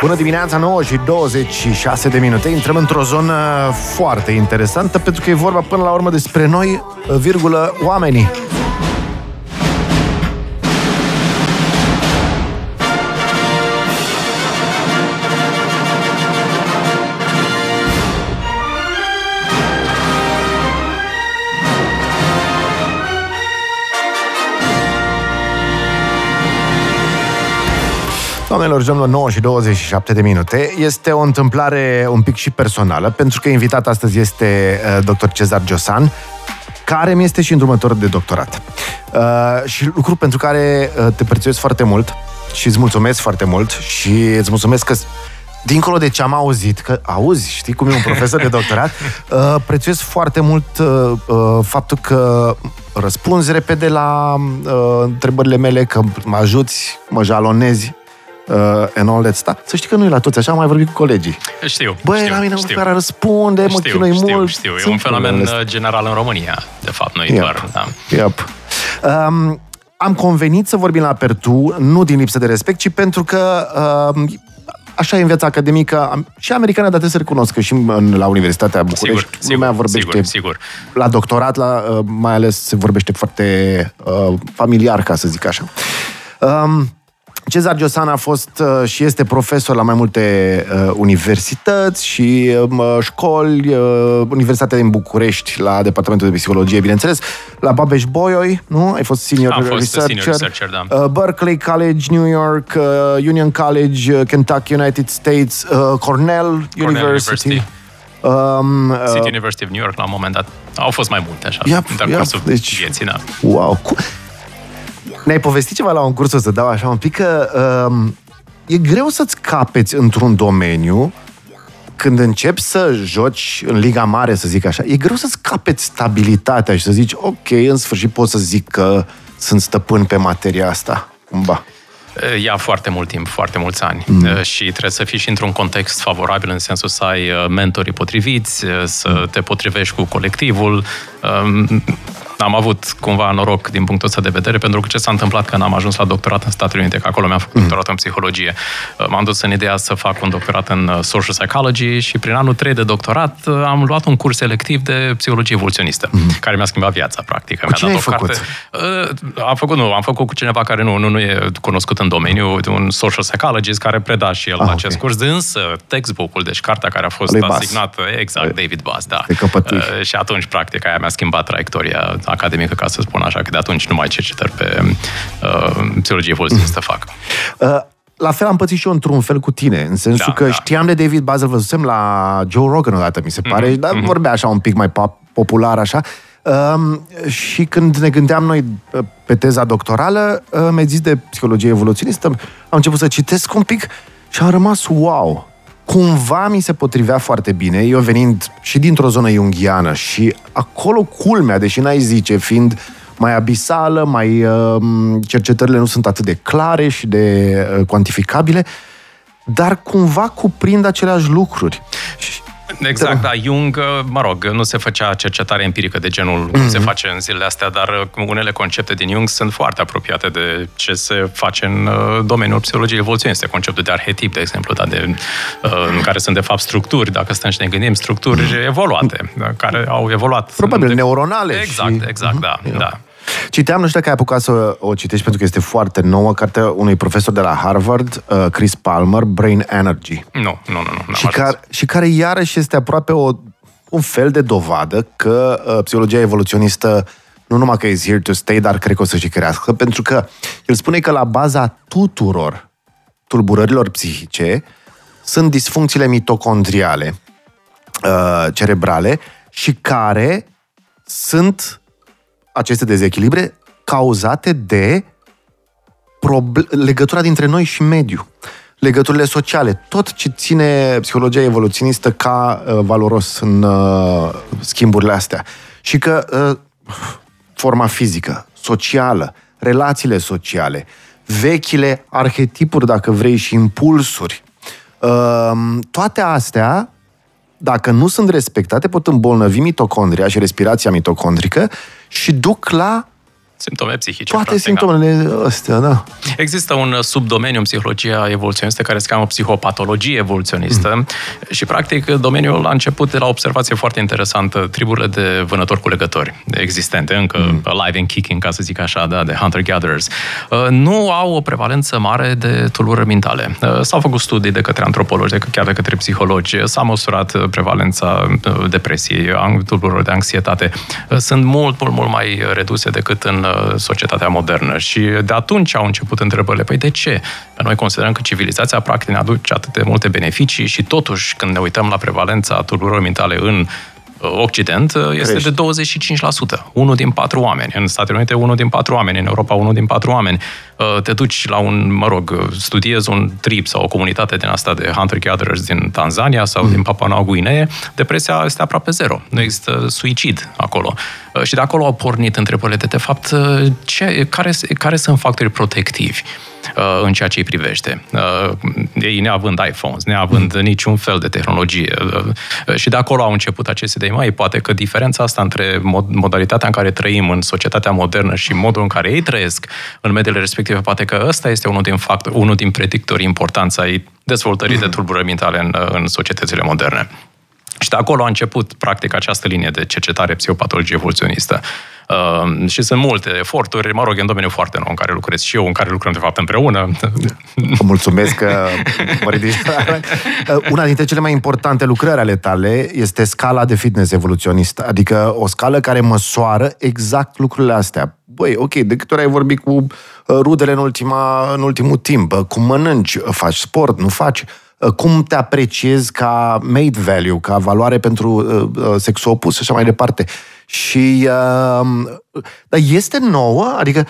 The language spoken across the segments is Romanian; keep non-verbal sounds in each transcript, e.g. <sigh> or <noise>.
Bună dimineața, 9 și 26 de minute. Intrăm într-o zonă foarte interesantă pentru că e vorba până la urmă despre noi, virgulă, oamenii. Doamnelor, domnilor, 9 și 27 de minute. Este o întâmplare un pic și personală, pentru că invitat astăzi este uh, dr. Cezar Giosan, care mi este și îndrumător de doctorat. Uh, și lucru pentru care uh, te prețuiesc foarte mult și îți mulțumesc foarte mult și îți mulțumesc că dincolo de ce am auzit, că auzi, știi cum e un profesor de doctorat, <laughs> uh, prețuiesc foarte mult uh, uh, faptul că răspunzi repede la uh, întrebările mele, că mă ajuți, mă jalonezi uh, and all that stuff. Să știi că nu e la toți așa, am mai vorbit cu colegii. Știu, Băi, știu, la mine știu. care răspunde, mă știu, chinui știu, mult. Știu, e Sunt un fenomen problemele uh, general în România, de fapt, nu e Yep. doar... Da. Yep. Um, am convenit să vorbim la Pertu, nu din lipsă de respect, ci pentru că um, așa e în viața academică am, și americană, dar trebuie să recunosc că și în, la Universitatea București Sigur, sigur, lumea vorbește sigur, sigur. la doctorat, la, uh, mai ales se vorbește foarte uh, familiar, ca să zic așa. Um, Cezar Giosan a fost uh, și este profesor la mai multe uh, universități și uh, școli, uh, Universitatea din București, la Departamentul de Psihologie, bineînțeles, la Babeș-Bolyai, nu? Ai fost senior Am fost researcher. senior researcher, da. Uh, Berkeley College, New York, uh, Union College, uh, Kentucky, United States, uh, Cornell, University. University. Um, uh, City University of New York, la un moment dat. Au fost mai multe, așa, Yep, de yep, cursul deci- vieții, da. Wow! Cu... Ne-ai povestit ceva la un curs, o să dau așa un pic, că um, e greu să-ți capeți într-un domeniu când începi să joci în Liga Mare, să zic așa, e greu să-ți capeți stabilitatea și să zici, ok, în sfârșit pot să zic că sunt stăpân pe materia asta, cumva. Ia foarte mult timp, foarte mulți ani mm. și trebuie să fii și într-un context favorabil în sensul să ai uh, mentorii potriviți, uh, să te potrivești cu colectivul. Um, Am avut cumva noroc din punctul ăsta de vedere, pentru că ce s-a întâmplat când am ajuns la doctorat în Statele Unite, că acolo mi-am făcut doctorat în psihologie. Uh, M-am dus în ideea să fac un doctorat în uh, social psychology și prin anul 3 de doctorat uh, am luat un curs selectiv de psihologie evoluționistă, care mi-a schimbat viața, practic. Mi-a cine dat ai o făcut? carte. Uh, Am făcut, nu, am făcut cu cineva care nu, nu, nu e cunoscut în domeniu, un social psychologist care preda și el Ah, ah, acest ok. curs, însă textbook-ul, deci cartea care a fost Lui Bass. asignată, exact, David Bass, da. Te căpătui. Uh, și atunci, practic, aia mi-a schimbat traiectoria academică, ca să spun așa, că de atunci nu mai cercetări pe uh, psihologie evoluționistă fac. Uh, la fel am pățit și eu într-un fel cu tine, în sensul Da, că da. știam de David Basil, văzusem la Joe Rogan odată, mi se pare, Mhm, dar vorbea așa un pic mai pa- popular, așa. Um, și când ne gândeam noi uh, pe teza doctorală, uh, mi-ai zis de psihologie evoluționistă, am început să citesc un pic și am rămas wow. Cumva mi se potrivea foarte bine, eu venind și dintr-o zonă junghiană și acolo culmea, deși n-ai zice, fiind mai abisală, mai uh, cercetările nu sunt atât de clare și de uh, cuantificabile, dar cumva cuprind aceleași lucruri. Și- Exact, da, Jung, uh, mă rog, nu se făcea cercetare empirică de genul cum se face în zilele astea, dar uh, unele concepte din Jung sunt foarte apropiate de ce se face în uh, domeniul psihologiei evoluționiste, conceptul de arhetip, de exemplu, da, de, uh, în care sunt de fapt structuri, dacă stăm și ne gândim, structuri evoluate, da, care au evoluat. Probabil de... neuronale Exact, și- exact, da, da. Citeam, nu știu dacă ai apucat să o citești pentru că este foarte nouă, cartea unui profesor de la Harvard, uh, Chris Palmer, Brain Energy. Nu, nu, nu, nu. n-am și, ajuns. care, și care iarăși este aproape o, un fel de dovadă că uh, psihologia evoluționistă nu numai că e here to stay, dar cred că o să și crească, pentru că el spune că la baza tuturor tulburărilor psihice sunt disfuncțiile mitocondriale uh, cerebrale și care sunt aceste dezechilibre cauzate de proble- legătura dintre noi și mediu. Legăturile sociale, tot ce ține psihologia evoluționistă ca uh, valoros în uh, schimburile astea. Și că uh, forma fizică, socială, relațiile sociale, vechile arhetipuri, dacă vrei, și impulsuri, uh, toate astea dacă nu sunt respectate, pot îmbolnăvi mitocondria și respirația mitocondrică și duc la simptome psihice. Toate practic, simptomele astea, da. Există un subdomeniu în psihologia evoluționistă care se cheamă psihopatologie evoluționistă mm. și, practic, domeniul a început de la o observație foarte interesantă. Triburile de vânători cu legători existente, încă mm. alive and kicking, ca să zic așa, da, de hunter-gatherers, uh, nu au o prevalență mare de tulburări mentale. Uh, s-au făcut studii de către antropologi, de, chiar de către psihologi, s-a măsurat prevalența depresiei, tulburări de anxietate. Sunt mult, mult, mult mai reduse decât în societatea modernă. Și de atunci au început întrebările, păi de ce? Că noi considerăm că civilizația practic ne aduce atât de multe beneficii și totuși când ne uităm la prevalența tulburărilor mentale în uh, Occident uh, este Crești. de 25%. Unul din patru oameni. În Statele Unite, unul din patru oameni. În Europa, unul din patru oameni. Uh, te duci la un, mă rog, studiezi un trip sau o comunitate din asta de hunter-gatherers din Tanzania sau mm. din Papua Noua Guinee, depresia este aproape zero. Nu există suicid acolo. Uh, și de acolo au pornit întrebările de, de fapt, uh, ce, care, care sunt factorii protectivi în ceea ce îi privește. Ei neavând iPhones, neavând mm. niciun fel de tehnologie. Și de acolo au început aceste idei. Mai poate că diferența asta între modalitatea în care trăim în societatea modernă și modul în care ei trăiesc în mediile respective respective. Poate că ăsta este unul din factori, unul din predictorii importanța ai dezvoltării mm. de tulburări mentale în, în societățile moderne. Și de acolo a început, practic, această linie de cercetare psihopatologie evoluționistă. Uh, și sunt multe eforturi, mă rog, în domeniul foarte nou în care lucrez și eu, în care lucrăm, de fapt, împreună. Vă mulțumesc că mă ridic. <laughs> Una dintre cele mai importante lucrări ale tale este scala de fitness evoluționist, adică o scală care măsoară exact lucrurile astea. Băi, ok, de câte ori ai vorbit cu uh, rudele în, ultima, în ultimul timp, cum mănânci, faci sport, nu faci, cum te apreciezi ca mate value, ca valoare pentru uh, uh sexul opus și așa mai departe. Și uh, dar este nouă, adică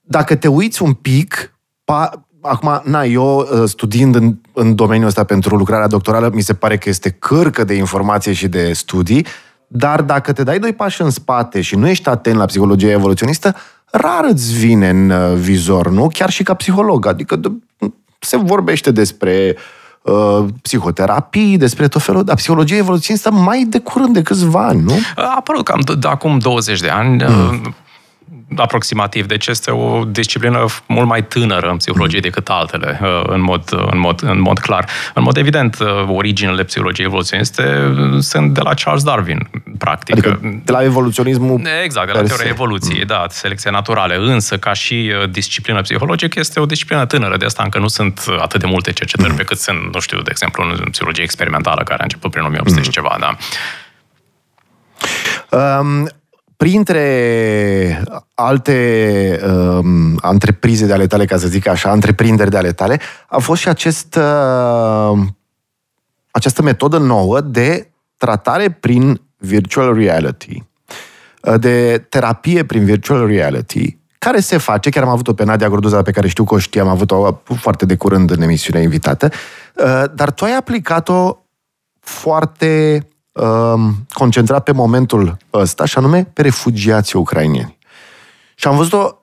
dacă te uiți un pic, pa, acum, na, eu uh, studiind în, în domeniul ăsta pentru lucrarea doctorală, mi se pare că este cârcă de informație și de studii, dar dacă te dai doi pași în spate și nu ești atent la psihologia evoluționistă, rar îți vine în uh, vizor, nu? Chiar și ca psiholog. Adică se vorbește despre uh, psihoterapii, despre tot felul, dar psihologia evoluționistă mai de curând de câțiva ani, nu? A apărut cam de, de acum 20 de ani. Mm. Uh, aproximativ. Deci este o disciplină mult mai tânără în psihologie decât altele, uh, în mod, uh, în mod, în mod clar. În mod evident, uh, originele psihologiei evoluționiste sunt de la Charles Darwin, practic. Adică de la evoluționismul Exact, de la teoria evoluției, mm. da, selecția naturală. Însă, ca și disciplină psihologică, este o disciplină tânără. De asta încă nu sunt atât de multe cercetări mm. pe cât sunt, nu știu, de exemplu, în psihologie experimentală, care a început prin 1800 mm. și ceva, da. Um, printre alte um, antreprize de ale tale, ca să zic așa, întreprinderi de ale tale, a fost și acest, uh, această metodă nouă de tratare prin virtual reality, uh, de terapie prin virtual reality, care se face, chiar am avut-o pe Nadia Gorduza, pe care știu că o știam, am avut-o foarte de curând în emisiunea invitată, uh, dar tu ai aplicat-o foarte Um, concentrat pe momentul ăsta, și anume pe refugiații ucrainieni. Și am văzut-o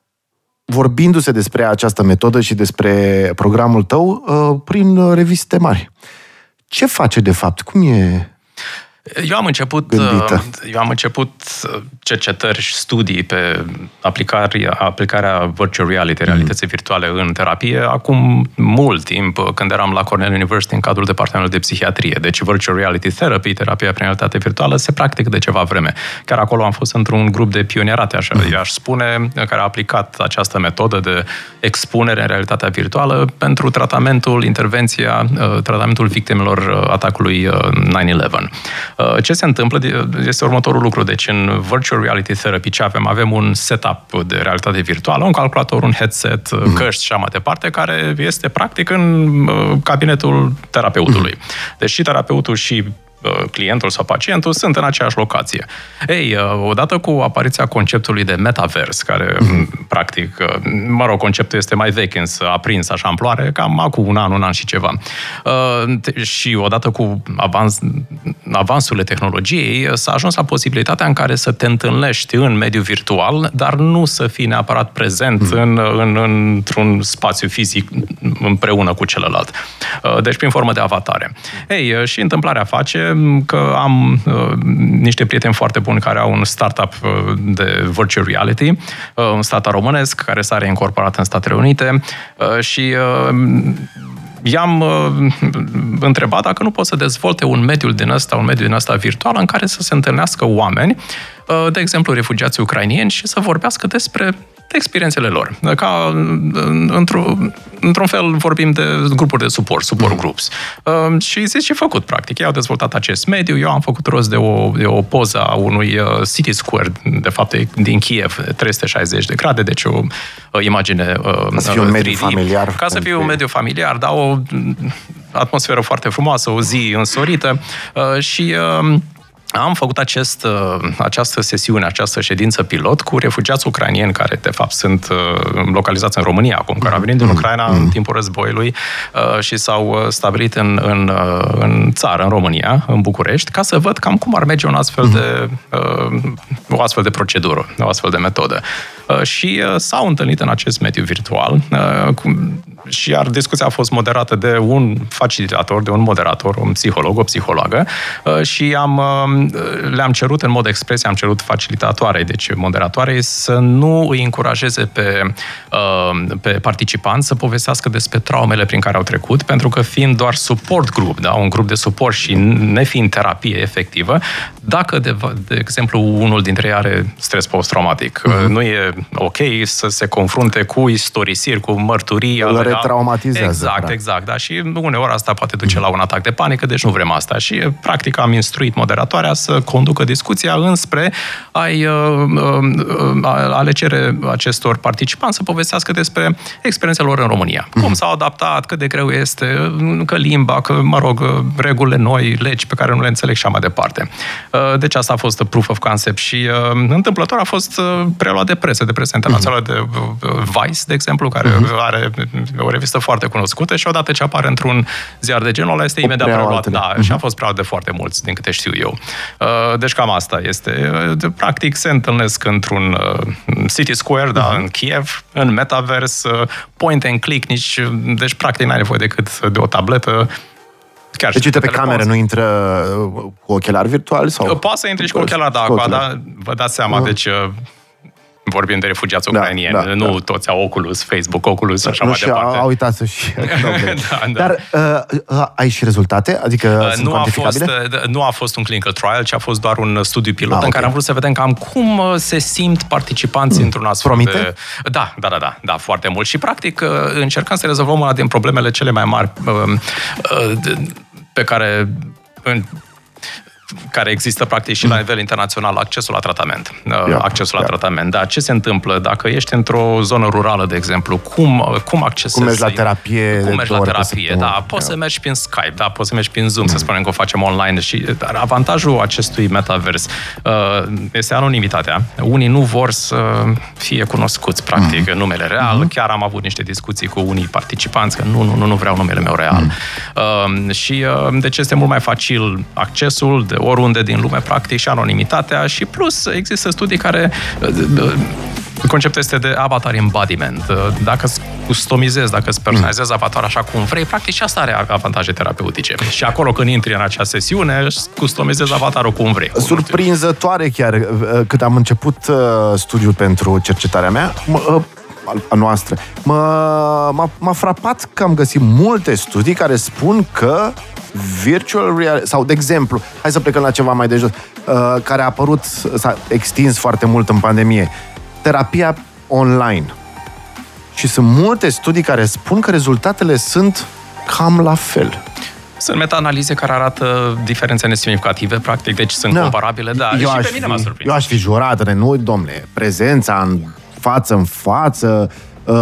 vorbindu-se despre această metodă și despre programul tău uh, prin reviste mari. Ce face de fapt? Cum e eu am început, gândită. Uh, eu am început uh, cercetări și studii pe aplicarea, aplicarea virtual reality, mm. realității virtuale în terapie, acum mult timp, uh, când eram la Cornell University în cadrul departamentului de psihiatrie. Deci virtual reality therapy, terapia prin realitate virtuală, se practică de ceva vreme. Chiar acolo am fost într-un grup de pionierate, așa, mm. aș spune, care a aplicat această metodă de expunere în realitatea virtuală pentru tratamentul, intervenția, tratamentul victimelor atacului 9-11. Uh, ce se întâmplă este următorul lucru. Deci în virtual reality therapy ce avem? Avem un setup de realitate virtuală, un calculator, un headset, mm. căști și așa mai departe, care este practic în uh, cabinetul terapeutului. Deci și terapeutul și Uh, clientul sau pacientul sunt în aceeași locație. Ei, uh, odată cu apariția conceptului de metavers, care mm-hmm. practic, uh, mă rog, conceptul este mai vechi, însă a prins așa amploare, cam acum un an, un an și ceva. Și odată cu avans, avansurile tehnologiei, s-a ajuns la posibilitatea în care să te întâlnești în mediul virtual, dar nu să fii neapărat prezent mm-hmm. în, în, într-un spațiu fizic împreună cu celălalt. Deci prin formă de avatare. Ei, și întâmplarea face că am niște prieteni foarte buni care au un startup de virtual reality, un startup românesc care s-a reincorporat în Statele Unite și i-am uh, întrebat dacă nu pot să dezvolte un mediu din ăsta, un mediu din ăsta virtual în care să se întâlnească oameni, uh, de exemplu refugiații ucrainieni, și să vorbească despre experiențele lor. Ca, într-un, într-un fel vorbim de grupuri de suport, support mm. groups. Uh, și zici ce făcut, practic. Ei au dezvoltat acest mediu, eu am făcut rost de o, de o poză a unui uh, City Square, de fapt din Kiev, 360 de grade, deci o uh, imagine uh, Ca să fie un mediu 3D, familiar. Ca să fie un mediu familiar, dar o atmosferă foarte frumoasă, o zi însorită uh, și uh, am făcut acest, uh, această sesiune, această ședință pilot cu refugiați ucrainieni care, de fapt, sunt uh, localizați în România acum, care au venit din Ucraina în timpul războiului uh, și s-au stabilit în, în, în țară, în România, în București, ca să văd cam cum ar merge un astfel de, o astfel de procedură, o astfel de metodă. Și s-au întâlnit în acest mediu virtual și iar discuția a fost moderată de un facilitator, de un moderator, un psiholog, o psihologă și am le-am cerut în mod expres, am cerut facilitatoarei, deci moderatoarei, să nu îi încurajeze pe, uh, pe participanți să povestească despre traumele prin care au trecut, pentru că fiind doar suport group, da, un grup de suport și nefiind terapie efectivă, dacă, de, de exemplu, unul dintre ei are stres post-traumatic, uh-huh. nu e ok să se confrunte cu istorisiri, cu mărturii. Îl retraumatizează. Exact, practic. exact, da. Și uneori asta poate duce uh-huh. la un atac de panică, deci nu vrem asta. Și, practic, am instruit moderatoarea să conducă discuția înspre ai, uh, uh, ale cere acestor participanți să povestească despre experiențele lor în România. Mm. Cum s-au adaptat, cât de greu este, că limba, că, mă rog, regulile noi, legi pe care nu le înțeleg și așa mai departe. Uh, deci asta a fost proof of concept și întâmplător a fost preluat de presă, de presă internațională, mm. de Vice, de exemplu, care mm. are o revistă foarte cunoscută și odată ce apare într-un ziar de genul ăla este o imediat preluat. Da, mm. și a fost preluat de foarte mulți, din câte știu eu. Uh, deci cam asta este. Uh, practic se întâlnesc într-un uh, City Square, da, uh-huh. în Kiev, în metavers, point and click, nici, deci practic n-ai nevoie decât de o tabletă, Chiar deci, uite, pe cameră nu intră cu ochelari virtuali? Sau? Poate să intri și cu ochelari, da, cu da, vă dați seama, uh-huh. deci vorbim de refugiați da, ucrainieni, da, nu da. toți au Oculus, Facebook, Oculus și așa nu mai și departe. au uitat să-și <laughs> <laughs> da, da. Dar uh, uh, ai și rezultate? Adică uh, nu, a fost, uh, nu a fost un clinical trial, ci a fost doar un studiu pilot ah, în okay. care am vrut să vedem cam cum uh, se simt participanții mm. într-un astfel Promite? de... Da, da, da, da, da, foarte mult. Și practic uh, încercăm să rezolvăm una din problemele cele mai mari pe care care există practic și la nivel internațional, accesul la tratament. Yeah, uh, accesul yeah. la tratament. Da, ce se întâmplă dacă ești într-o zonă rurală, de exemplu? Cum, cum accesezi? Cum mergi la terapie? Cum mergi la terapie, da. Poți yeah. să mergi prin Skype, da, poți să mergi prin Zoom, mm. să spunem că o facem online. Și dar avantajul acestui metavers uh, este anonimitatea. Unii nu vor să fie cunoscuți, practic, mm. numele real. Mm. Chiar am avut niște discuții cu unii participanți că nu, nu, nu, nu vreau numele meu real. Mm. Uh, și uh, deci este mult mai facil accesul de oriunde din lume, practic, și anonimitatea și plus există studii care Conceptul este de avatar embodiment. Dacă îți customizezi, dacă îți personalizezi avatarul așa cum vrei, practic și asta are avantaje terapeutice. Și acolo când intri în acea sesiune, îți customizezi avatarul cum vrei. Surprinzătoare chiar. Când am început studiul pentru cercetarea mea, a noastră, m-a, m-a frapat că am găsit multe studii care spun că virtual reality, sau de exemplu, hai să plecăm la ceva mai de jos, uh, care a apărut, s-a extins foarte mult în pandemie, terapia online. Și sunt multe studii care spun că rezultatele sunt cam la fel. Sunt meta-analize care arată diferențe nesemnificative, practic, deci sunt da. comparabile, da. Eu și pe mine fi, m-a surprins. Eu aș fi jurat, nu, domnule, prezența în față în față, Uh,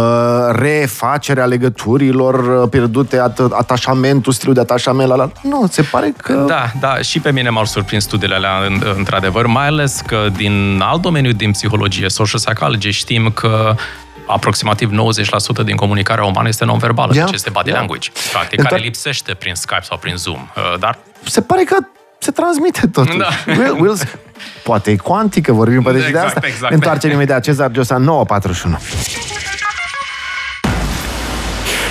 refacerea legăturilor uh, pierdute, at- atașamentul, stilul de atașament la, la... Nu, se pare că... Da, da, și pe mine m-au surprins studiile alea, într-adevăr, mai ales că din alt domeniu din psihologie, social psychology, știm că aproximativ 90% din comunicarea umană este non-verbală, yeah, deci este body yeah. language, practic, Întar- care lipsește prin Skype sau prin Zoom. Uh, dar se pare că se transmite totul. Da. Will, Will, poate e cuantică, vorbim pe exact, de asta. Exact. Întoarcem imediat Cezar Giosa 941.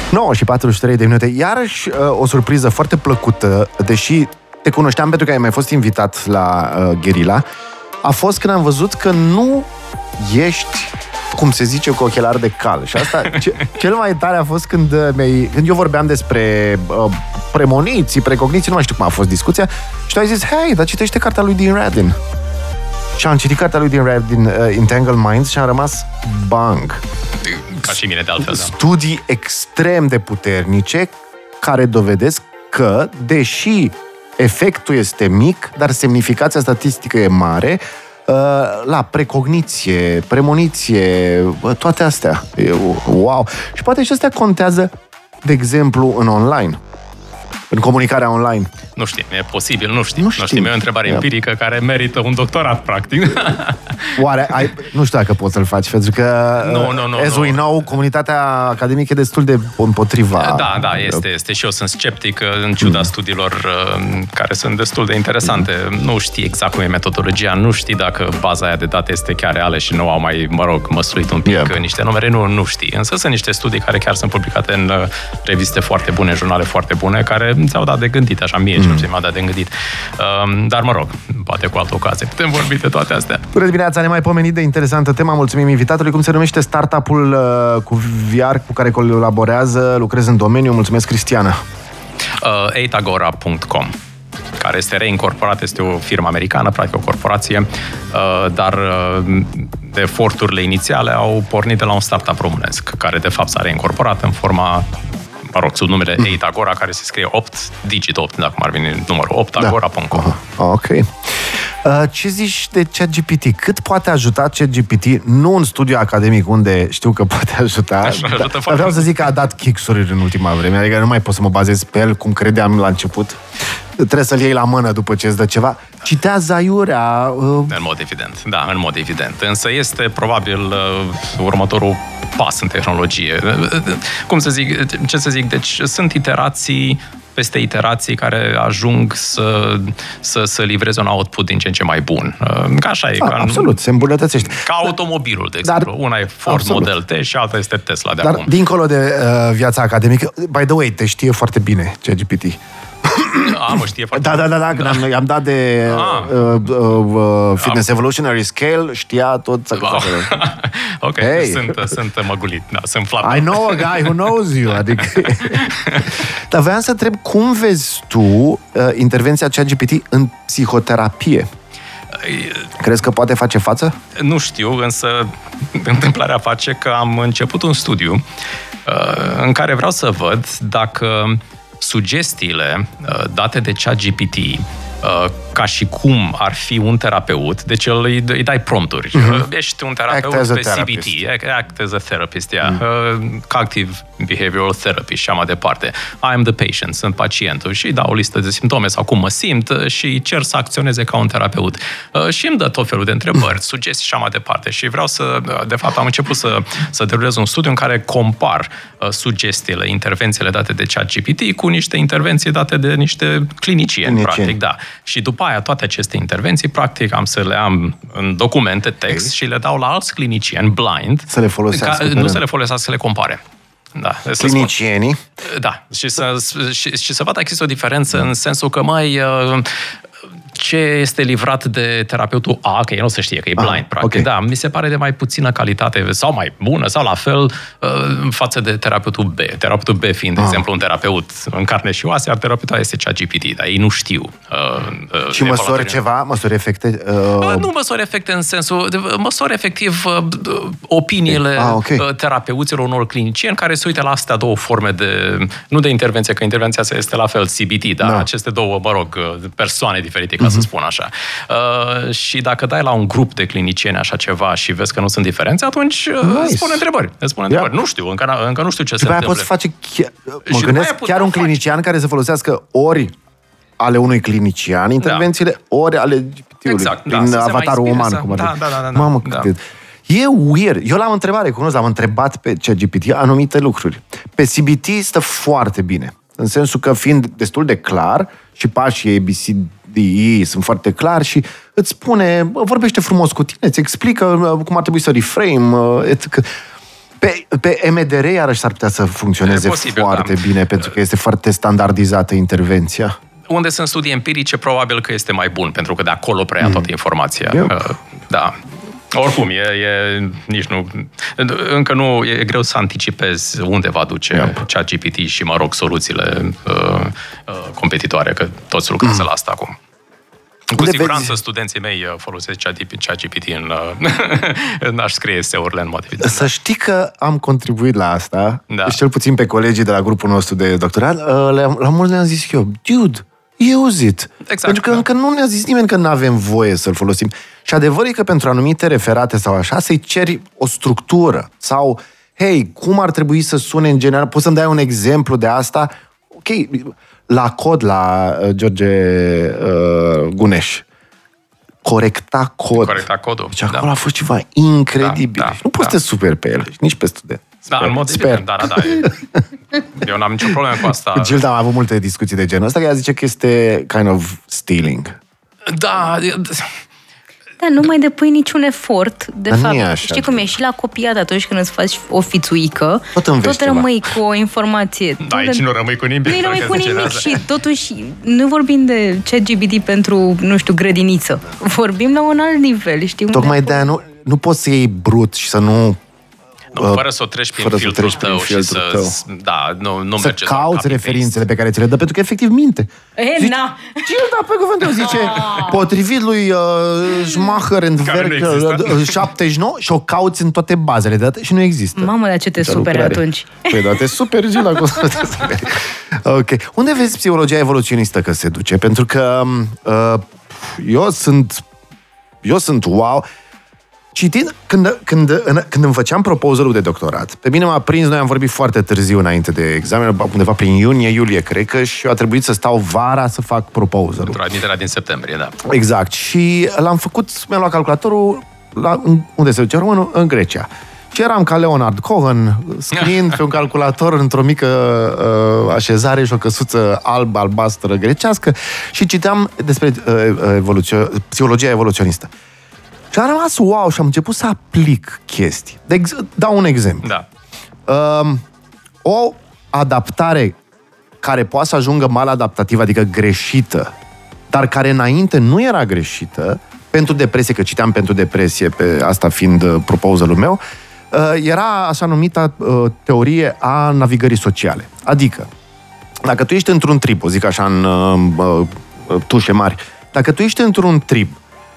9 și 43 de minute. Iarăși uh, o surpriză foarte plăcută, deși te cunoșteam pentru că ai mai fost invitat la uh, Gherila, a fost când am văzut că nu ești cum se zice, cu ochelari de cal. Și asta, ce, cel mai tare a fost când, uh, mi când eu vorbeam despre uh, premoniții, precogniții, nu mai știu cum a fost discuția, și tu ai zis, hei, dar citește cartea lui Dean Radin. Și am citit cartea lui Dean Radin, uh, Entangled Minds, și am rămas bang. Ca și mine, de altfel, da. Studii extrem de puternice care dovedesc că, deși efectul este mic, dar semnificația statistică e mare, uh, la precogniție, premoniție, toate astea. Wow! Și poate și astea contează, de exemplu, în online în comunicarea online? Nu știm, e posibil, nu știm. Nu știm, nu știm. e o întrebare yeah. empirică care merită un doctorat, practic. <laughs> Oare, ai, nu știu dacă poți să-l faci, pentru că, nu, nu, nu, as we know, comunitatea academică e destul de împotriva. Da, da, este, este și eu sunt sceptic în ciuda mm. studiilor uh, care sunt destul de interesante. Mm. Nu știi exact cum e metodologia, nu știi dacă baza aia de date este chiar reală și nu au mai, mă rog, măsluit un pic yeah. niște numere, nu, nu știi. Însă sunt niște studii care chiar sunt publicate în uh, reviste foarte bune, în jurnale foarte bune, care ți-au dat de gândit, așa mie mm. ce mi-a dat de gândit. Um, dar mă rog, poate cu altă ocazie. Putem vorbi de toate astea. Bună dimineața, ne mai pomenit de interesantă tema. Mulțumim invitatului. Cum se numește startup-ul uh, cu VR cu care colaborează? Lucrez în domeniu. Mulțumesc, Cristiana. Uh, eitagora.com care este reincorporat, este o firmă americană, practic o corporație, uh, dar uh, eforturile inițiale au pornit de la un startup românesc, care de fapt s-a reincorporat în forma mă rog, sub numele 8 mm. Agora, care se scrie 8, digit 8, dacă ar veni numărul 8agora.com. Da. Ok. Uh, ce zici de ChatGPT? Cât poate ajuta ChatGPT? Nu în studiu academic, unde știu că poate ajuta, dar, dar vreau să zic că a dat kick-uri în ultima vreme, adică nu mai pot să mă bazez pe el cum credeam la început trebuie să-l iei la mână după ce îți dă ceva. Citează aiurea. Uh... În mod evident, da, în mod evident. Însă este probabil uh, următorul pas în tehnologie. Cum să zic, ce să zic, deci sunt iterații peste iterații care ajung să, să, să livreze un output din ce în ce mai bun. Uh, ca așa e. Da, ca absolut, se îmbunătățește. Ca automobilul, de exemplu. Dar, Una e Ford absolut. Model T și alta este Tesla de Dar, acum. dincolo de uh, viața academică, by the way, te știe foarte bine CGPT. A, mă știe foarte Da, da, da, da, când am, am dat de ah. uh, uh, uh, Fitness am... Evolutionary Scale, știa tot. Wow. <laughs> ok, hey. sunt, sunt măgulit, da, sunt flap. I know a guy who knows you, <laughs> adică... Dar vreau să întreb, cum vezi tu uh, intervenția ChatGPT în psihoterapie? Crezi că poate face față? Nu știu, însă <laughs> întâmplarea face că am început un studiu uh, în care vreau să văd dacă sugestiile uh, date de ChatGPT uh, ca și cum ar fi un terapeut, deci îi, îi dai prompturi. Uh-huh. Ești un terapeut pe CBT, act as a therapist, yeah. uh uh, cognitive behavioral therapy și așa mai departe. I am the patient, sunt pacientul și dau o listă de simptome sau cum mă simt uh, și cer să acționeze ca un terapeut. Uh, și îmi dă tot felul de întrebări, sugestii și așa mai departe. Și vreau să, de fapt, am început să, să derulez un studiu în care compar uh, sugestiile, intervențiile date de ChatGPT cu niște intervenții date de niște clinicieni, practic, da. Și după după aia, toate aceste intervenții, practic, am să le am în documente, text okay. și le dau la alți clinicieni blind. Să le folosească. Ca, nu să le folosească, să le compare. Da, Clinicienii. Da, și să, și, și să văd dacă există o diferență da. în sensul că mai uh, ce este livrat de terapeutul A, că el nu se știe că e blind, ah, practic. Okay. Da, mi se pare de mai puțină calitate sau mai bună sau la fel uh, față de terapeutul B. Terapeutul B fiind, de ah. exemplu, un terapeut în carne și oase, iar terapeutul A este ChatGPT, dar ei nu știu. Uh, uh, și măsori ceva? Măsori efecte? Uh... Nu măsori efecte în sensul, măsori efectiv uh, opiniile ah, okay. Uh, terapeuților unor clinicieni care se uită la astea două forme de, nu de intervenție, că intervenția asta este la fel CBT, dar da. aceste două, mă rog, uh, persoane diferite, ca să mhm. spun așa. Uh, și dacă dai la un grup de clinicieni așa ceva și vezi că nu sunt diferențe, atunci uh, nice. spune întrebări. spune întrebări. Yeah. Nu știu, încă, încă nu știu ce și se întâmplă. poți face, chiar, mă și gândesc, chiar un clinician face. care să folosească ori ale unui clinician intervențiile, da. ori ale GPT-ului, exact, prin da, avatarul uman. Să... Cum da, da, da, da, Mamă, da. Cât E weird. Eu l-am întrebat, recunosc, am întrebat pe ChatGPT anumite lucruri. Pe CBT stă foarte bine. În sensul că fiind destul de clar și pașii ABC ei sunt foarte clari și îți spune, vorbește frumos cu tine, îți explică uh, cum ar trebui să reframe, uh, etc. Pe, pe MDR iarăși s-ar putea să funcționeze posibil, foarte da. bine, pentru că este foarte standardizată intervenția. Unde sunt studii empirice, probabil că este mai bun, pentru că de acolo preia toată mm. informația. Eu. Uh, da. Oricum, e, e nici nu... Încă nu... E greu să anticipezi unde va duce yep. cea GPT și, mă rog, soluțiile uh, uh, competitoare, că toți lucrează mm. la asta acum. Cu siguranță vezi? studenții mei uh, folosesc ChatGPT în, uh, <laughs> în a scrie eseurile în mod evident. Să știi că am contribuit la asta, da. deci cel puțin pe colegii de la grupul nostru de doctorat, uh, la mulți le-am zis eu, dude, use it. Exact, pentru că da. încă nu ne-a zis nimeni că nu avem voie să-l folosim. Și adevărul e că pentru anumite referate sau așa, să-i ceri o structură sau, hei, cum ar trebui să sune în general? Poți să-mi dai un exemplu de asta? Ok, la cod, la uh, George uh, Guneș, corecta cod. Corecta codul. Deci acolo da. a fost ceva incredibil. Da, da, nu poți da. să te super pe el, nici pe student. Da, în mod Sper. evident, da, da, da. <laughs> Eu n-am nicio problemă cu asta. Gilda, am avut multe discuții de genul ăsta, că ea zice că este kind of stealing. Da, da, nu mai depui niciun efort. De Dar fapt, așa, știi cum e și la copiat atunci când îți faci o fițuică, tot, tot rămâi cu o informație. Da, aici nu rămâi cu nimic. Nu rămâi cu nimic și totuși nu vorbim de ChatGPT pentru, nu știu, grădiniță. Vorbim la un alt nivel, știi? Tocmai de nu, nu poți să iei brut și să nu nu, uh, fără să o treci prin fără filtrul să tău și să... Tău. Da, nu, nu să merge cauți referințele pe care ți le dă, pentru că efectiv minte. E, Zici, na! Ce da, pe cuvântul zice, ah. potrivit lui uh, Schumacher în Werk uh, 79 și o cauți în toate bazele de date și nu există. Mamă, dar ce te superi atunci? Păi da, te superi, Gila, cu <laughs> Ok. Unde vezi psihologia evoluționistă că se duce? Pentru că uh, eu sunt eu sunt wow Citind, când, când, în, când îmi făceam proposal de doctorat, pe mine m-a prins, noi am vorbit foarte târziu înainte de examen, undeva prin iunie, iulie, cred că, și a trebuit să stau vara să fac proposal Pentru admiterea din septembrie, da. Exact. Și l-am făcut, mi-am luat calculatorul, la, unde se duce românul? În Grecia. Și eram ca Leonard Cohen, scriind pe un <laughs> calculator într-o mică uh, așezare și o căsuță alb-albastră grecească și citeam despre uh, evoluțio- psihologia evoluționistă. Și am rămas wow și am început să aplic chestii. De ex- dau un exemplu. Da. Um, o adaptare care poate să ajungă mal adaptativă, adică greșită, dar care înainte nu era greșită, pentru depresie, că citeam pentru depresie, pe asta fiind uh, proposalul meu, uh, era așa numită uh, teorie a navigării sociale. Adică, dacă tu ești într-un trib, o zic așa în uh, tușe mari, dacă tu ești într-un trib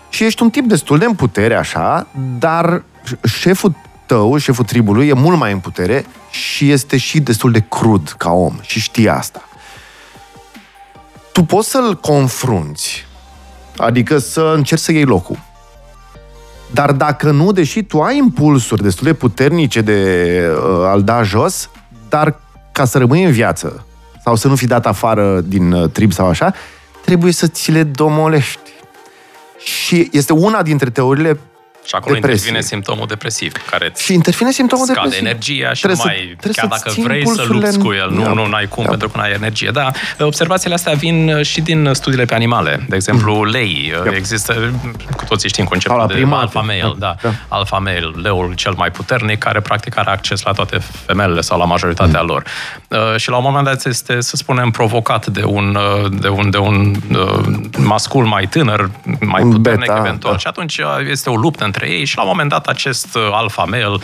și ești un tip destul de în putere, așa, dar șeful tău, șeful tribului, e mult mai în putere și este și destul de crud ca om și știi asta. Tu poți să-l confrunți, adică să încerci să iei locul. Dar dacă nu, deși tu ai impulsuri destul de puternice de uh, a-l da jos, dar ca să rămâi în viață sau să nu fi dat afară din uh, trib sau așa, trebuie să ți le domolești. Și este una dintre teoriile și acolo depresie. intervine simptomul depresiv, care și intervine simptomul scade depresiv. energia și trebuie mai, să, chiar dacă vrei să lupți cu el, nu, da. nu ai cum da. pentru că nu ai energie. Da, observațiile astea vin uh, și din studiile pe animale. De exemplu, mm. lei. Uh, da. Există, cu toții știm conceptul Ala, de primate. alfa male, da. da. da. Alfa male, leul cel mai puternic, care practic are acces la toate femelele sau la majoritatea mm. lor. Uh, și la un moment dat este, să spunem, provocat de un, de un, de un mascul mai tânăr, mai puternic Beta, eventual. Da. Și atunci este o luptă între ei și la un moment dat acest uh, alfa male uh,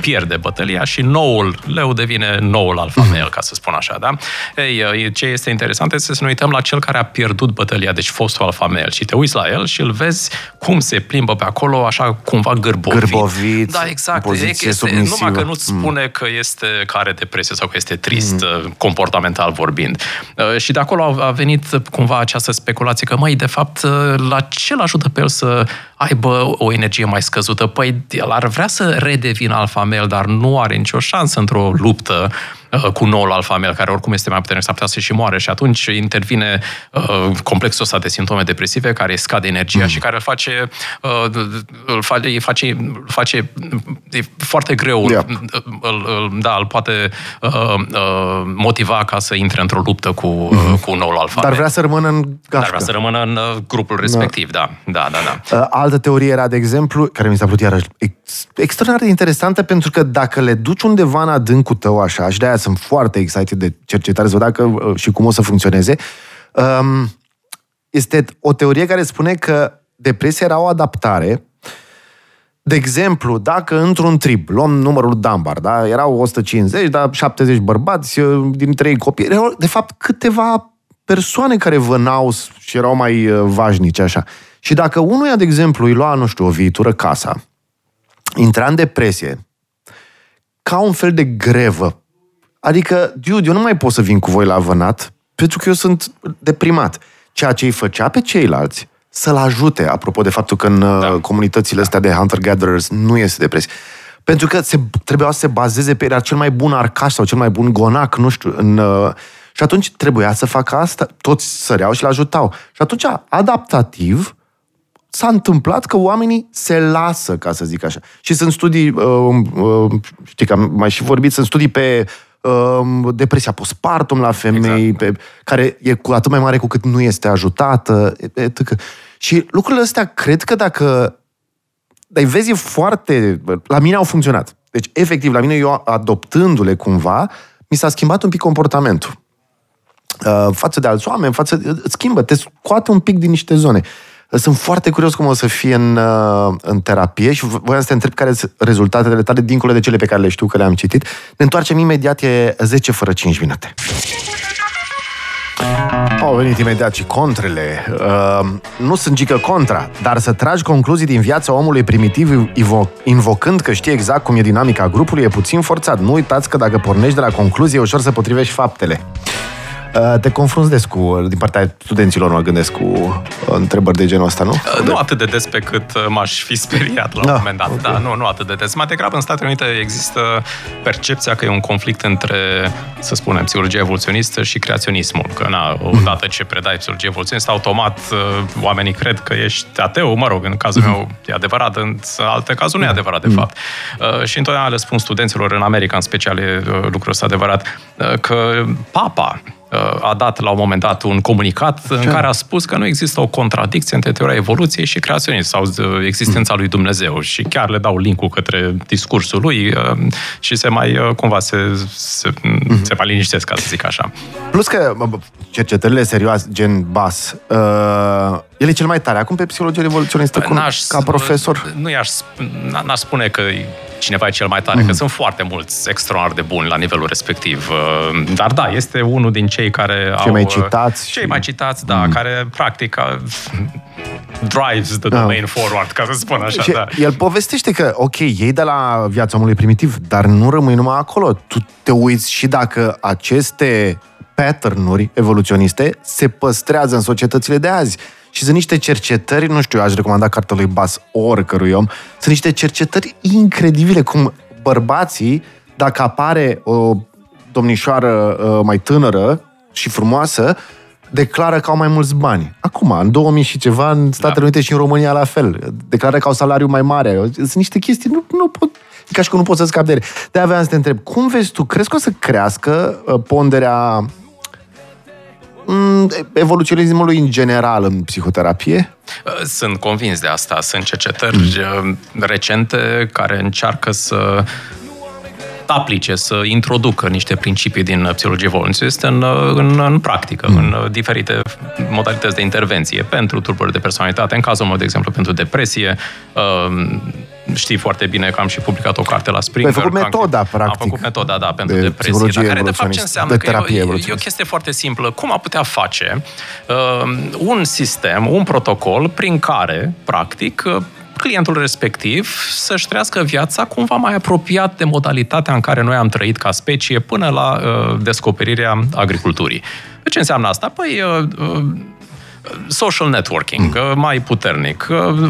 pierde bătălia și noul leu devine noul alfa mhm. male, ca să spun așa, da? Ei, uh, ce este interesant este să ne uităm la cel care a pierdut bătălia, deci fostul alfa male și te uiți la el și îl vezi cum se plimbă pe acolo, așa cumva gârbovit. Gârbovit, da, exact. Este, submisivă. numai că nu-ți mm. spune că este care depresie sau că este trist, mm. comportamental vorbind. Și de acolo a venit cumva această speculație că, măi, de fapt, la ce l ajută pe el să aibă o energie mai scăzută. Păi el ar vrea să redevină alfa male, dar nu are nicio șansă într-o luptă cu noul alfa-mel, care oricum este mai puternic, s-ar putea să și moare și atunci intervine complexul ăsta de simptome depresive care scade energia mm. și care îl face, îl face, îl face, îl face e foarte greu, yeah. îl, îl, da, îl poate motiva ca să intre într-o luptă cu, mm. cu noul alfa Dar vrea să rămână în gașcă. Dar vrea să rămână în grupul respectiv, da. da, da, da, da. Altă teorie era, de exemplu, care mi s-a părut iarăși extraordinar de interesantă, pentru că dacă le duci undeva în adâncul tău așa, și de-aia sunt foarte excited de cercetare, să văd dacă uh, și cum o să funcționeze, um, este o teorie care spune că depresia era o adaptare de exemplu, dacă într-un trib, luăm numărul Dunbar, da? erau 150, dar 70 bărbați, uh, din trei copii, erau, de fapt, câteva persoane care vânau și erau mai uh, vașnici, așa. Și dacă unuia, de exemplu, îi lua, nu știu, o viitură casa, intra în depresie, ca un fel de grevă. Adică, dude, eu nu mai pot să vin cu voi la vânat, pentru că eu sunt deprimat. Ceea ce îi făcea pe ceilalți să-l ajute, apropo de faptul că în uh, da. comunitățile astea de hunter-gatherers nu este depresie. Pentru că se, trebuia să se bazeze pe era cel mai bun arcaș sau cel mai bun gonac, nu știu, în, uh, și atunci trebuia să facă asta. Toți săreau și-l ajutau. Și atunci, adaptativ, s-a întâmplat că oamenii se lasă, ca să zic așa. Și sunt studii, uh, uh, știi că am mai și vorbit, sunt studii pe uh, depresia postpartum la femei, exact. pe, care e cu atât mai mare cu cât nu este ajutată. Etc. Și lucrurile astea, cred că dacă... Dar vezi, e foarte... La mine au funcționat. Deci, efectiv, la mine, eu adoptându-le cumva, mi s-a schimbat un pic comportamentul. Uh, față de alți oameni, față... Schimbă, te scoate un pic din niște zone. Sunt foarte curios cum o să fie în, uh, în terapie și voiam să te întreb care sunt rezultatele tale dincolo de cele pe care le știu că le-am citit. Ne întoarcem imediat, e 10 fără 5 minute. Au venit imediat și contrele. Uh, nu sunt gică contra, dar să tragi concluzii din viața omului primitiv invocând că știi exact cum e dinamica grupului e puțin forțat. Nu uitați că dacă pornești de la concluzie, e ușor să potrivești faptele. Uh, te confrunți des cu, din partea studenților, mă gândesc, cu uh, întrebări de genul ăsta, nu? Uh, nu atât de des pe cât m-aș fi <laughs> speriat la un da, moment dat. Okay. Da, nu, nu atât de des. Mai degrabă, în Statele Unite există percepția că e un conflict între, să spunem, psihologia evoluționistă și creaționismul. Că, na, odată ce predai psihologia evoluționistă, automat oamenii cred că ești ateu. Mă rog, în cazul mm-hmm. meu e adevărat, în alte cazuri nu e adevărat, de mm-hmm. fapt. Și întotdeauna le spun studenților, în America în special e lucrul ăsta adevărat, că papa a dat la un moment dat un comunicat Ce? în care a spus că nu există o contradicție între teoria evoluției și creaționism sau uh, existența lui Dumnezeu și chiar le dau linkul către discursul lui uh, și se mai uh, cumva se, se, mm-hmm. se mai liniștesc, ca să zic așa. Plus că cercetările serioase, gen BAS, uh, el e cel mai tare. Acum pe psihologie evoluționistă, cum, ca profesor? Nu i-aș, n-aș spune că cineva e cel mai tare, mm. că mhm. sunt foarte mulți extraordinar de buni la nivelul respectiv. Uh, dar da, este unul din cei care cei au... mai uh, citați. Cei și... mai citați, da, mm. care practic drives the domain da. forward, ca să spun așa. Și da. El povestește că, ok, ei de la viața omului primitiv, dar nu rămâi numai acolo. Tu te uiți și dacă aceste pattern-uri evoluționiste se păstrează în societățile de azi. Și sunt niște cercetări, nu știu, aș recomanda cartea lui Bas oricărui om, sunt niște cercetări incredibile cum bărbații, dacă apare o domnișoară uh, mai tânără și frumoasă, declară că au mai mulți bani. Acum, în 2000 și ceva, în Statele da. Unite și în România la fel. Declară că au salariu mai mare. Sunt niște chestii, nu, nu pot... E ca și cum nu poți să scapi de ele. De aveam să te întreb, cum vezi tu, crezi că o să crească uh, ponderea Mm, evoluționismului în general în psihoterapie? Uh, sunt convins de asta. Sunt cercetări mm. recente care încearcă să aplice, să introducă niște principii din psihologie evoluționistă în, în, în practică, mm. în diferite modalități de intervenție pentru tulburări de personalitate, în cazul meu, de exemplu, pentru depresie, uh, știi foarte bine că am și publicat o carte la Springer. Ai făcut metoda, am, practic. Am făcut metoda, da, pentru de depresie. Dar care, de fapt, ce înseamnă? De că e, o, e o chestie foarte simplă. Cum a putea face uh, un sistem, un protocol prin care, practic, uh, clientul respectiv să-și trăiască viața cumva mai apropiat de modalitatea în care noi am trăit ca specie până la uh, descoperirea agriculturii. Ce înseamnă asta? Păi, uh, uh, social networking mm. mai puternic,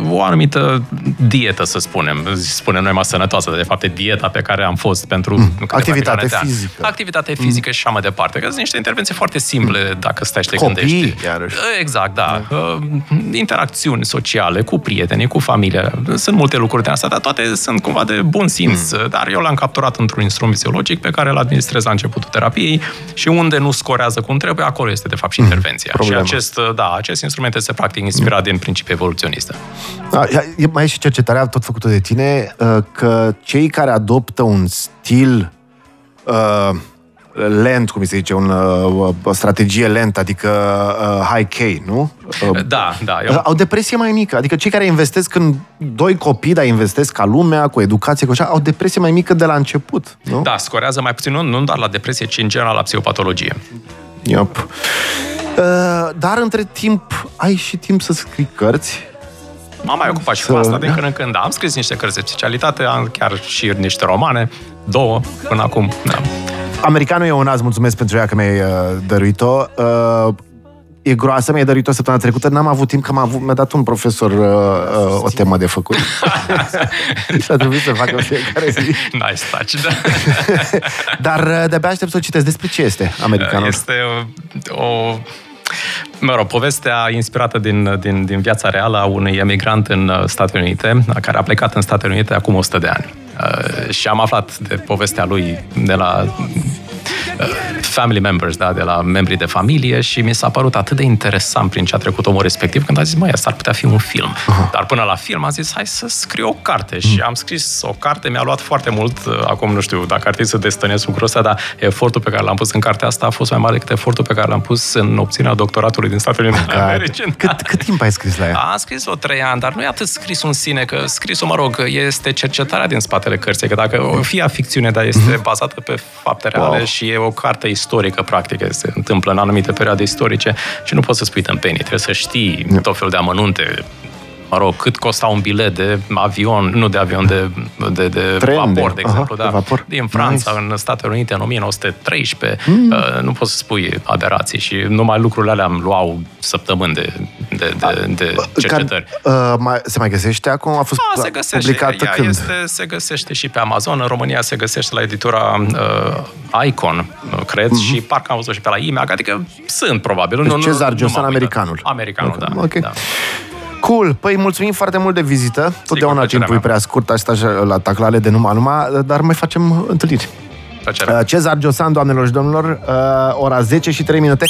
o anumită dietă, să spunem, spunem noi mai sănătoasă, de fapt e dieta pe care am fost pentru mm. activitate fizică. Activitate mm. fizică mm. și așa mai departe. Că sunt niște intervenții foarte simple mm. dacă stai și te Copii, gândești. Iarăși. Exact, da. da. Interacțiuni sociale cu prietenii, cu familia. Sunt multe lucruri de asta, dar toate sunt cumva de bun simț. Mm. Dar eu l-am capturat într-un instrument fiziologic pe care îl administrez la începutul terapiei și unde nu scorează cum trebuie, acolo este de fapt și mm. intervenția. Mm. Și acest, da, acest instrument este practic inspirat din principii evoluționiste. Da, mai e și cercetarea tot făcută de tine uh, că cei care adoptă un stil uh, lent, cum se zice, un, uh, o strategie lentă, adică uh, high K, nu? Uh, da, da. Eu... Au depresie mai mică. Adică cei care investesc în doi copii, dar investesc ca lumea, cu educație, cu așa, au depresie mai mică de la început, nu? Da, scorează mai puțin, nu, nu doar la depresie, ci în general la psihopatologie. Yep. Uh, dar între timp ai și timp să scrii cărți. M-am mai ocupat și cu asta din când în când. Da, am scris niște cărți de specialitate, am chiar și niște romane, două până acum. Da. Americanul e un az, mulțumesc pentru ea că mi-ai uh, dăruit-o. Uh, e groasă, mi-ai dăruit-o săptămâna trecută, n-am avut timp, că m-a, avut, mi-a dat un profesor uh, uh, o temă de făcut. <laughs> și a trebuit să facă fiecare zi. Nice touch, da. <laughs> Dar uh, de-abia aștept să o citesc. Despre ce este americanul? Este o, o mă rog, povestea inspirată din, din, din viața reală a unui emigrant în uh, Statele Unite, care a plecat în Statele Unite acum 100 de ani. Uh, și am aflat de povestea lui de la <laughs> family members, da, de la membrii de familie și mi s-a părut atât de interesant prin ce a trecut omul respectiv când a zis, măi, asta ar putea fi un film. Uh-huh. Dar până la film a zis, hai să scriu o carte și am scris o carte, mi-a luat foarte mult, acum nu știu dacă ar trebui să destănesc lucrul ăsta, dar efortul pe care l-am pus în cartea asta a fost mai mare decât efortul pe care l-am pus în obținerea doctoratului din Statele Unite Americane. Cât, cât timp ai scris la ea? Am scris-o trei ani, dar nu e atât scrisul în sine, că scrisul, mă rog, este cercetarea din spatele cărții, că dacă o fie ficțiune, dar este bazată pe fapte reale wow. și e o carte istorică, practic, se întâmplă în anumite perioade istorice și nu poți să spui tâmpenii, trebuie să știi tot felul de amănunte, mă rog, cât costa un bilet de avion, nu de avion, de, de, de Tren, vapor, de, de exemplu, Aha, da, de vapor. din Franța nice. în Statele Unite în 1913, mm. uh, nu poți să spui aberații și numai lucrurile alea îmi luau săptămâni de, de, de, de cercetări. Ca, uh, mai, se mai găsește acum? A fost A, se găsește, publicată ea când? Este, se găsește și pe Amazon, în România se găsește la editura uh, Icon, cred, mm-hmm. și parcă am văzut și pe la IMAG, adică sunt probabil. Deci nu, Cezar Josan, americanul. Americanul, okay. da. Okay. da. Cool. Păi mulțumim foarte mult de vizită. Totdeauna timpul e prea scurt, asta la taclale de numai numai, dar mai facem întâlniri. Plăcere. Cezar Josan, doamnelor și domnilor, uh, ora 10 și 3 minute.